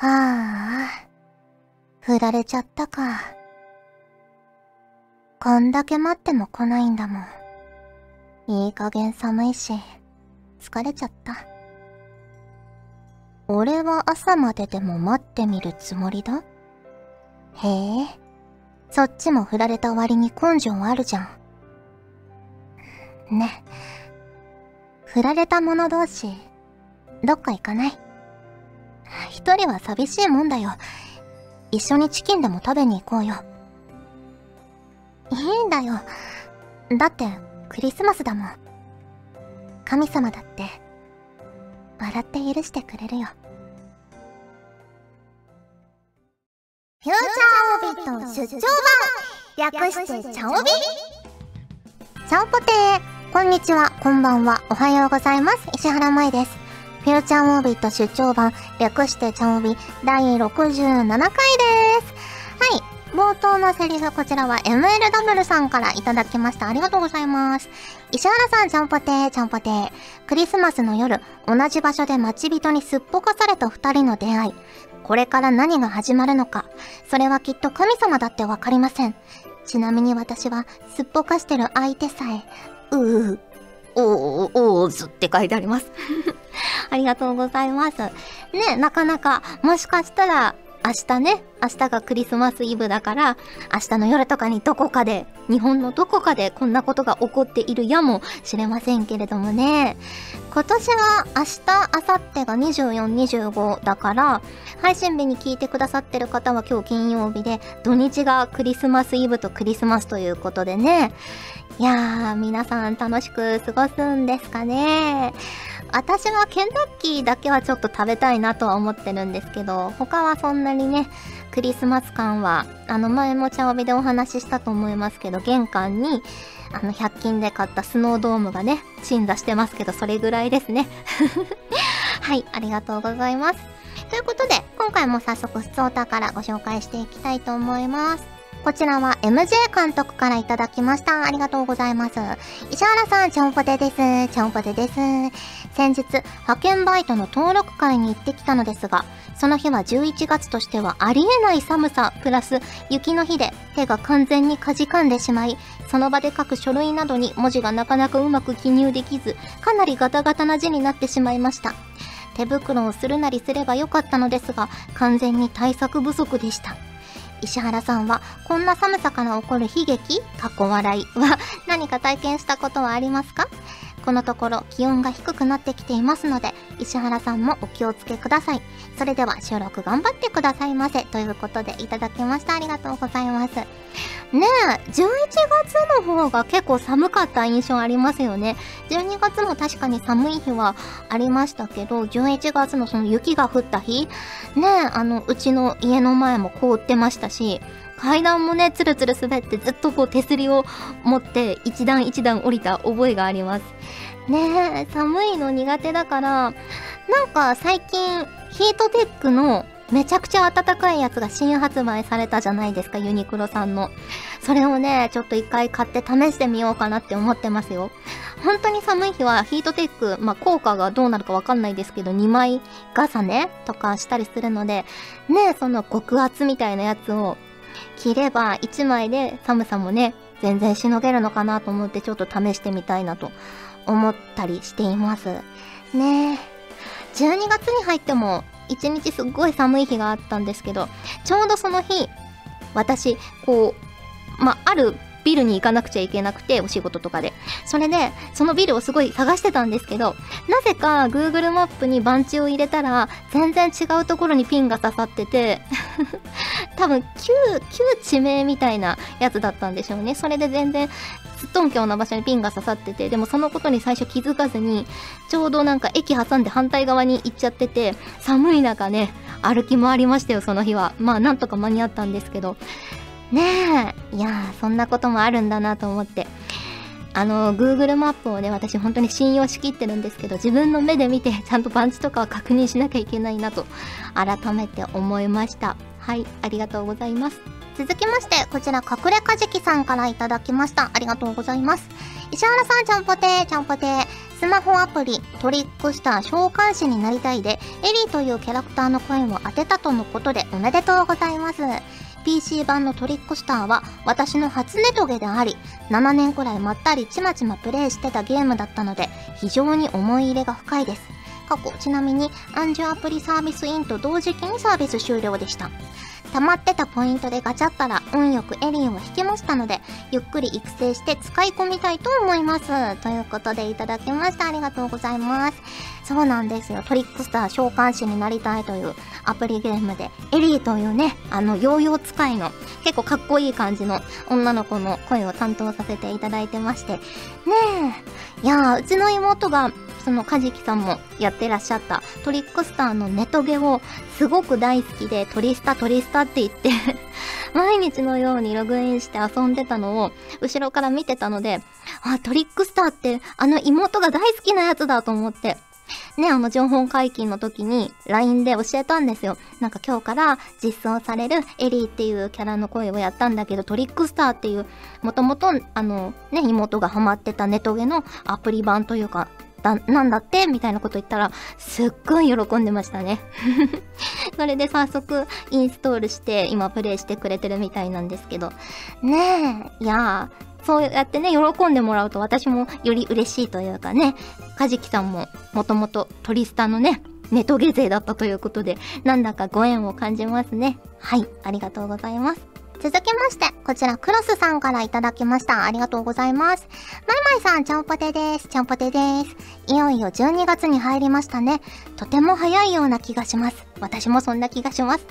ああ、振られちゃったか。こんだけ待っても来ないんだもん。いい加減寒いし、疲れちゃった。俺は朝まででも待ってみるつもりだ？へえ、そっちも振られた割に根性あるじゃん。ね、振られた者同士、どっか行かない？一人は寂しいもんだよ。一緒にチキンでも食べに行こうよ。いいんだよ。だって、クリスマスだもん。神様だって、笑って許してくれるよ。フューチャーオビット出張版略してチャオビ？チャオポテーこんにちは、こんばんは、おはようございます。石原舞です。フューチャーオービット出張版、略してチャオビ第67回です。はい。冒頭のセリフ、こちらは MLW さんからいただきました。ありがとうございます。石原さん、ちゃんぽてー、ちゃんぽてー。クリスマスの夜、同じ場所で待ち人にすっぽかされた二人の出会い。これから何が始まるのか。それはきっと神様だってわかりません。ちなみに私は、すっぽかしてる相手さえ、うー、おー、おーずって書いてあります ありがとうございます。ね、なかなか、もしかしたら、明日ね、明日がクリスマスイブだから、明日の夜とかにどこかで、日本のどこかでこんなことが起こっているやもしれませんけれどもね。今年は明日、明後日が24、25だから、配信日に聞いてくださってる方は今日金曜日で、土日がクリスマスイブとクリスマスということでね。いやー、皆さん楽しく過ごすんですかね。私はケンタッキーだけはちょっと食べたいなとは思ってるんですけど、他はそんなにね、クリスマス感は、あの前も茶帯でお話ししたと思いますけど、玄関に、あの100均で買ったスノードームがね、鎮座してますけど、それぐらいですね。はい、ありがとうございます。ということで、今回も早速、普通歌からご紹介していきたいと思います。こちらは MJ 監督からいただきました。ありがとうございます。石原さん、ちょんぽてです。ちょんぽてです。先日、派遣バイトの登録会に行ってきたのですが、その日は11月としてはありえない寒さ、プラス雪の日で手が完全にかじかんでしまい、その場で書く書類などに文字がなかなかうまく記入できず、かなりガタガタな字になってしまいました。手袋をするなりすればよかったのですが、完全に対策不足でした。石原さんは、こんな寒さから起こる悲劇、過去笑いは何か体験したことはありますか？このところ気温が低くなってきていますので、石原さんもお気をつけください。それでは収録頑張ってくださいませ。ということでいただきました。ありがとうございます。ねえ、11月の方が結構寒かった印象ありますよね。12月も確かに寒い日はありましたけど、11月のその雪が降った日、ねえ、あの、うちの家の前も凍ってましたし、階段もね、つるつる滑ってずっとこう手すりを持って一段一段降りた覚えがあります。ねえ、寒いの苦手だから、なんか最近ヒートテックのめちゃくちゃ暖かいやつが新発売されたじゃないですか、ユニクロさんの。それをね、ちょっと一回買って試してみようかなって思ってますよ。本当に寒い日はヒートテック、まあ、効果がどうなるかわかんないですけど、2枚重ねとかしたりするので、ね、その極厚みたいなやつを着れば1枚で寒さもね、全然しのげるのかなと思ってちょっと試してみたいなと思ったりしています。ねえ。12月に入っても1日すっごい寒い日があったんですけど、ちょうどその日、私、こう、まあ、るビルに行かなくちゃいけなくて、お仕事とかで。それで、そのビルをすごい探してたんですけど、なぜか Google マップに番地を入れたら、全然違うところにピンが刺さってて多分旧、旧地名みたいなやつだったんでしょうね。それで全然、すっとんきょうな場所にピンが刺さってて、でもそのことに最初気づかずに、ちょうどなんか駅挟んで反対側に行っちゃってて、寒い中ね、歩き回りましたよ、その日は。まあ、なんとか間に合ったんですけど。ねえ。いやー、そんなこともあるんだなと思って。あの、Google マップをね、私本当に信用しきってるんですけど、自分の目で見て、ちゃんと番地とかを確認しなきゃいけないなと、改めて思いました。はい、ありがとうございます。続きまして、こちら、隠れかじきさんからいただきました。ありがとうございます。石原さん、ちゃんぽてー、ちゃんぽてー。スマホアプリ、トリックスター召喚師になりたいで、エリーというキャラクターの声を当てたとのことでおめでとうございます。PC 版のトリックスターは私の初ネトゲであり、7年くらいまったりちまちまプレイしてたゲームだったので、非常に思い入れが深いです。過去、ちなみに、アンジュアプリサービスインと同時期にサービス終了でした。溜まってたポイントでガチャったら運よくエリンを引きましたので、ゆっくり育成して使い込みたいと思います。ということでいただきました。ありがとうございます。そうなんですよ。トリックスター召喚師になりたいというアプリゲームで、エリーというね、あの、ヨーヨー使いの結構かっこいい感じの女の子の声を担当させていただいてまして。ねえ。いやー、うちの妹がそのカジキさんもやってらっしゃったトリックスターのネトゲをすごく大好きでトリスタトリスタって言って 毎日のようにログインして遊んでたのを後ろから見てたので、あ、トリックスターってあの妹が大好きなやつだと思って、ね、あの情報解禁の時に LINE で教えたんですよ。なんか今日から実装されるエリーっていうキャラの声をやったんだけど、トリックスターっていう、もともとあのね、妹がハマってたネトゲのアプリ版というか、だ、なんだって？みたいなこと言ったら、すっごい喜んでましたね。それで早速インストールして今プレイしてくれてるみたいなんですけど。ねえ、いやそうやってね、喜んでもらうと私もより嬉しいというかね、カジキさんももともとトリスタのね、ネトゲ勢だったということで、なんだかご縁を感じますね。はい、ありがとうございます。続きまして、こちらクロスさんからいただきました。ありがとうございます。まいまいさん、ちゃんぽてです。ちゃんぽてです。いよいよ12月に入りましたね。とても早いような気がします。私もそんな気がします。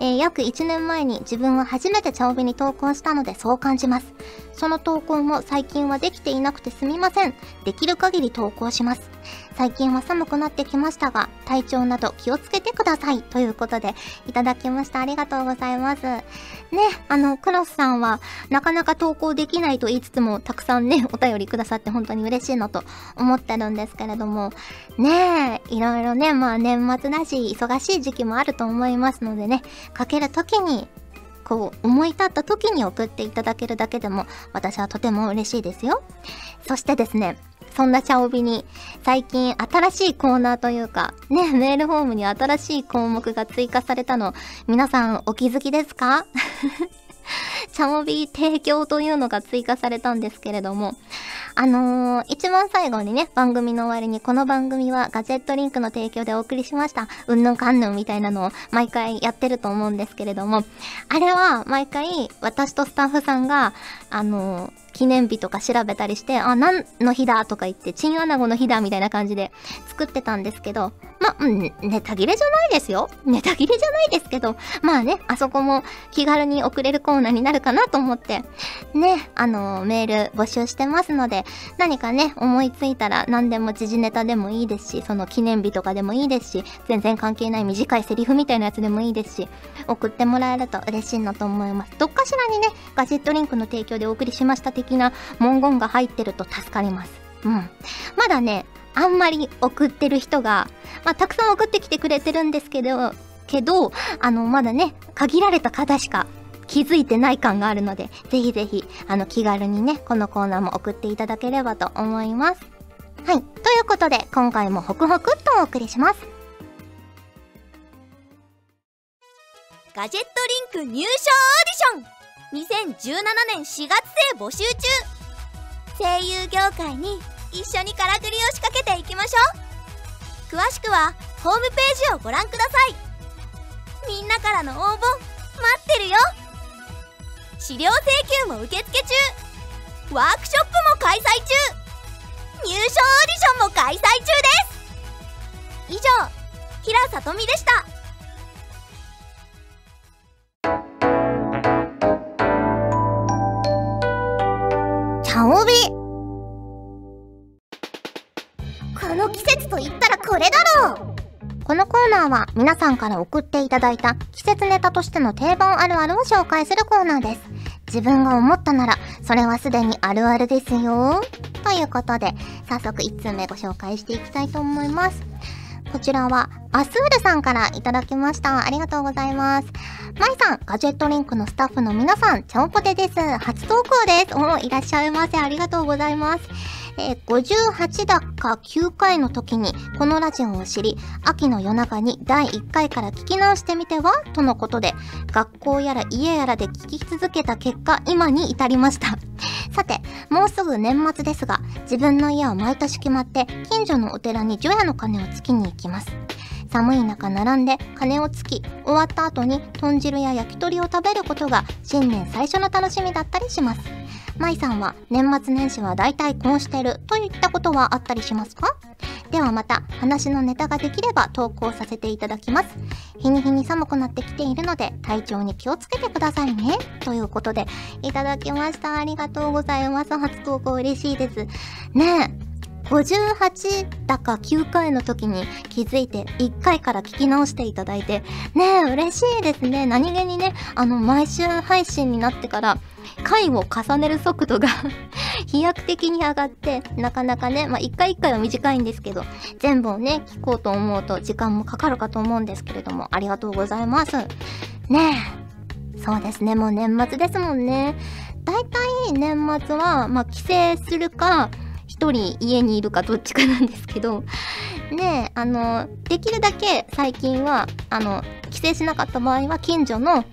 えー、約1年前に自分は初めてチャオビに投稿したのでそう感じます。その投稿も最近はできていなくてすみません。できる限り投稿します。最近は寒くなってきましたが、体調など気をつけてください。ということで、いただきました。ありがとうございます。ね、あの、クロスさんは、なかなか投稿できないと言いつつも、たくさんね、お便りくださって本当に嬉しいのと思ってるんですけれども、ねえ、いろいろね、まあ年末だし、忙しい時期もあると思いますのでね、かけるときに、こう、思い立った時に送っていただけるだけでも、私はとても嬉しいですよ。そしてですね、そんなチャオビに最近新しいコーナーというか、ね、メールフォームに新しい項目が追加されたの、皆さんお気づきですか？チャオビ提供というのが追加されたんですけれども、あのー、一番最後にね、番組の終わりにこの番組はガジェットリンクの提供でお送りしました。うんぬんかんぬんみたいなのを毎回やってると思うんですけれども、あれは毎回私とスタッフさんが、あのー記念日とか調べたりして、あ、何の日だとか言って、チンアナゴの日だみたいな感じで作ってたんですけど、ま、うん、ネタ切れじゃないですよ。ネタ切れじゃないですけど、まあね、あそこも気軽に送れるコーナーになるかなと思って、ね、あの、メール募集してますので、何かね、思いついたら何でも時事ネタでもいいですし、その記念日とかでもいいですし、全然関係ない短いセリフみたいなやつでもいいですし、送ってもらえると嬉しいなと思います。どっかしらにね、ガジェットリンクの提供でお送りしました的な文言が入ってると助かります。うん。まだね、あんまり送ってる人が、まあ、たくさん送ってきてくれてるんですけど、けど、あの、まだね、限られた方しか気づいてない感があるので、ぜひぜひ、あの、気軽にね、このコーナーも送っていただければと思います。はい。ということで、今回もホクホクっとお送りします。ガジェットリンク入賞オーディション2017年4月生募集中声優業界に一緒にからくりを仕掛けていきましょう。詳しくはホームページをご覧ください。みんなからの応募待ってるよ。資料請求も受付中。ワークショップも開催中。入賞オーディションも開催中です。以上平里美でした。茶帯この季節と言ったらこれだろうこのコーナーは皆さんから送っていただいた季節ネタとしての定番あるあるを紹介するコーナーです。自分が思ったなら、それはすでにあるあるですよ。ということで、早速1通目ご紹介していきたいと思います。こちらは、アスールさんからいただきました。ありがとうございます。マイさん、ガジェットリンクのスタッフの皆さん、ちゃんぽてです。初投稿です。おいらっしゃいませ。ありがとうございます。えー、58だか9回の時にこのラジオを知り、秋の夜中に第1回から聞き直してみては？とのことで、学校やら家やらで聞き続けた結果、今に至りました。さて、もうすぐ年末ですが、自分の家は毎年決まって、近所のお寺に除夜の鐘をつきに行きます。寒い中並んで鐘をつき終わった後に豚汁や焼き鳥を食べることが新年最初の楽しみだったりします舞さんは年末年始は大体こうしてるといったことはあったりしますか？ではまた話のネタができれば投稿させていただきます。日に日に寒くなってきているので体調に気をつけてくださいね。ということでいただきました。ありがとうございます。初投稿嬉しいです。ねえ58だか9回の時に気づいて1回から聞き直していただいてねえ嬉しいですね。何気にねあの毎週配信になってから回を重ねる速度が 飛躍的に上がってなかなかねまあ1回1回は短いんですけど全部をね聞こうと思うと時間もかかるかと思うんですけれどもありがとうございます。ねえそうですね。もう年末ですもんね。だいたい年末はまあ帰省するか1人家にいるかどっちかなんですけど、ねあの、できるだけ最近は、あの、帰省しなかった場合は近所の、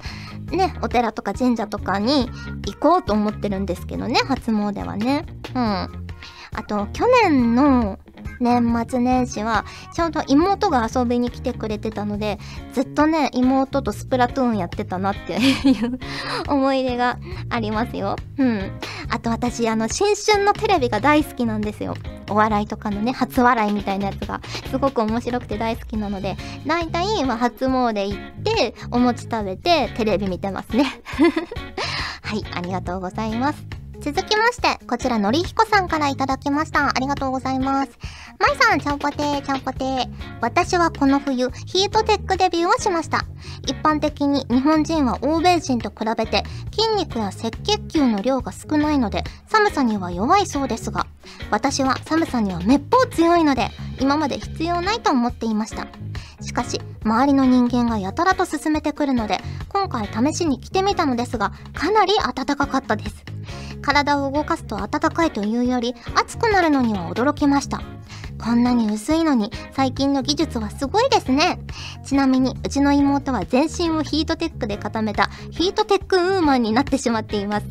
ね、お寺とか神社とかに行こうと思ってるんですけどね、初詣はね。うん。あと、去年の年末年始は、ちょうど妹が遊びに来てくれてたので、ずっとね、妹とスプラトゥーンやってたなっていう 思い出がありますよ。うん。あと私、あの、新春のテレビが大好きなんですよ。お笑いとかのね、初笑いみたいなやつが、すごく面白くて大好きなので、だいたい、まあ、初詣行って、お餅食べて、テレビ見てますね。はい、ありがとうございます。続きまして、こちらのりひこさんからいただきました。ありがとうございます。まいさん、ちゃんぽてー、ちゃんぽてー。私はこの冬、ヒートテックデビューをしました。一般的に日本人は欧米人と比べて筋肉や赤血球の量が少ないので寒さには弱いそうですが、私は寒さにはめっぽう強いので、今まで必要ないと思っていました。しかし、周りの人間がやたらと進めてくるので、今回試しに着てみたのですが、かなり暖かかったです。体を動かすと暖かいというより熱くなるのには驚きました。こんなに薄いのに最近の技術はすごいですね。ちなみにうちの妹は全身をヒートテックで固めたヒートテックウーマンになってしまっています。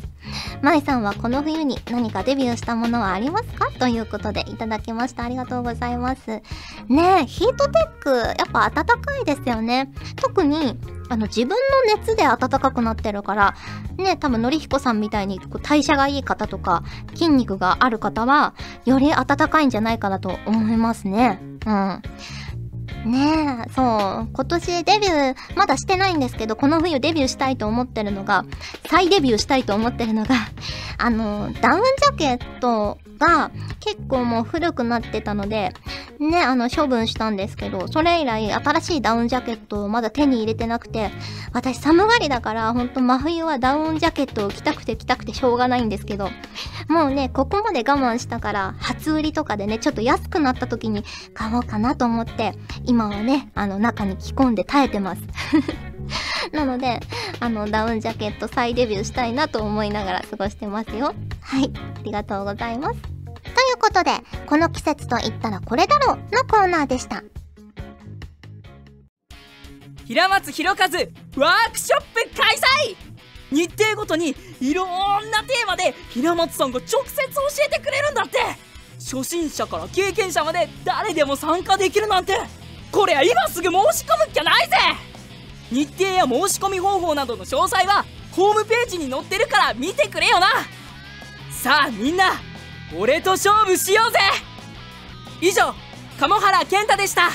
まいさんはこの冬に何かデビューしたものはありますか？ということでいただきました。ありがとうございます。ねえ、ヒートテックやっぱ暖かいですよね。特にあの自分の熱で暖かくなってるから、ね、多分のりひこさんみたいにこう代謝がいい方とか筋肉がある方は、より暖かいんじゃないかなと思いますね。うん。ねえ、そう。今年デビュー、まだしてないんですけど、この冬デビューしたいと思ってるのが、再デビューしたいと思ってるのが、あの、ダウンジャケットが結構もう古くなってたので、ね、あの、処分したんですけど、それ以来新しいダウンジャケットをまだ手に入れてなくて、私寒がりだから、ほんと真冬はダウンジャケットを着たくて着たくてしょうがないんですけど、もうね、ここまで我慢したから、初売りとかでね、ちょっと安くなった時に買おうかなと思って、今はね、あの、中に着込んで耐えてます。なので、あの、ダウンジャケット再デビューしたいなと思いながら過ごしてますよ。はい、ありがとうございます。ということで、この季節と言ったらこれだろうのコーナーでした。平松弘和ワークショップ開催日程ごとにいろんなテーマで平松さんが直接教えてくれるんだって初心者から経験者まで誰でも参加できるなんてこりゃ今すぐ申し込むっきゃないぜ日程や申し込み方法などの詳細はホームページに載ってるから見てくれよなさあみんな俺と勝負しようぜ以上鴨原健太でした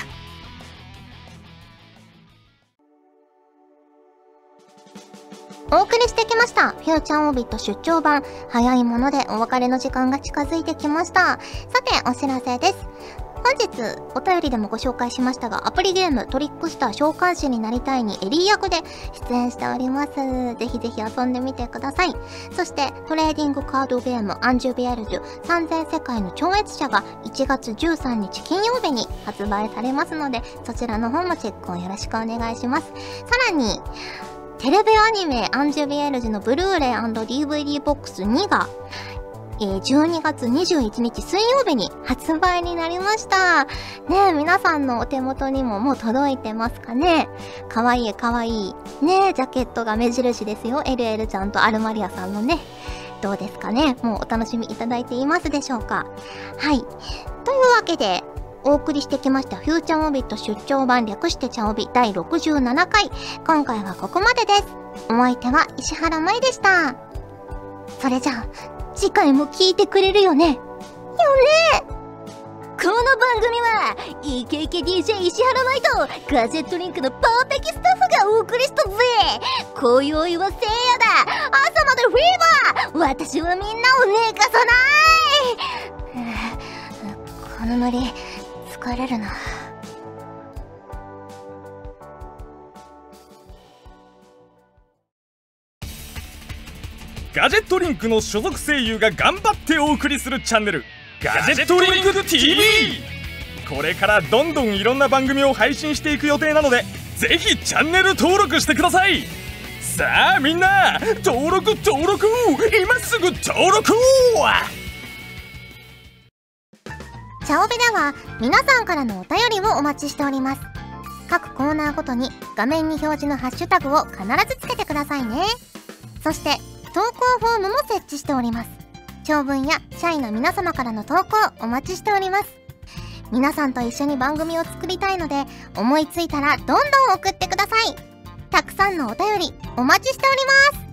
お送りしてきました。フューチャーオービット出張版。早いものでお別れの時間が近づいてきました。さて、お知らせです。本日お便りでもご紹介しましたがアプリゲームトリックスター召喚師になりたいにエリー役で出演しております。ぜひぜひ遊んでみてください。そしてトレーディングカードゲームアンジュビアルジュ三千世界の超越者が1月13日金曜日に発売されますのでそちらの方もチェックをよろしくお願いします。さらにテレビアニメアンジュビエルジュのブルーレイ &DVD ボックス2がえー、12月21日水曜日に発売になりました。ね、皆さんのお手元にももう届いてますかね？かわいいかわいい。ね、ジャケットが目印ですよ。LL ちゃんとアルマリアさんのね。どうですかね？もうお楽しみいただいていますでしょうか？はい。というわけで、お送りしてきましたフューチャーオビット出張版略してチャオビ第67回。今回はここまでです。お相手は石原舞でした。それじゃあ、次回も聞いてくれるよね？よねこの番組はイケイケ DJ 石原舞とガジェットリンクのパーペキスタッフがお送りしたぜ今宵はせいやだ。朝までフィーバー。私はみんなを寝かさない。このノリ疲れるな。ガジェットリンクの所属声優が頑張ってお送りするチャンネルガジェットリンク TV これからどんどんいろんな番組を配信していく予定なのでぜひチャンネル登録してください。さあみんな登録登録。今すぐ登録チャオベでは皆さんからのお便りをお待ちしております。各コーナーごとに画面に表示のハッシュタグを必ずつけてくださいね。そして投稿フォームも設置しております。長文や社員の皆様からの投稿お待ちしております。皆さんと一緒に番組を作りたいので、思いついたらどんどん送ってください。たくさんのお便りお待ちしております。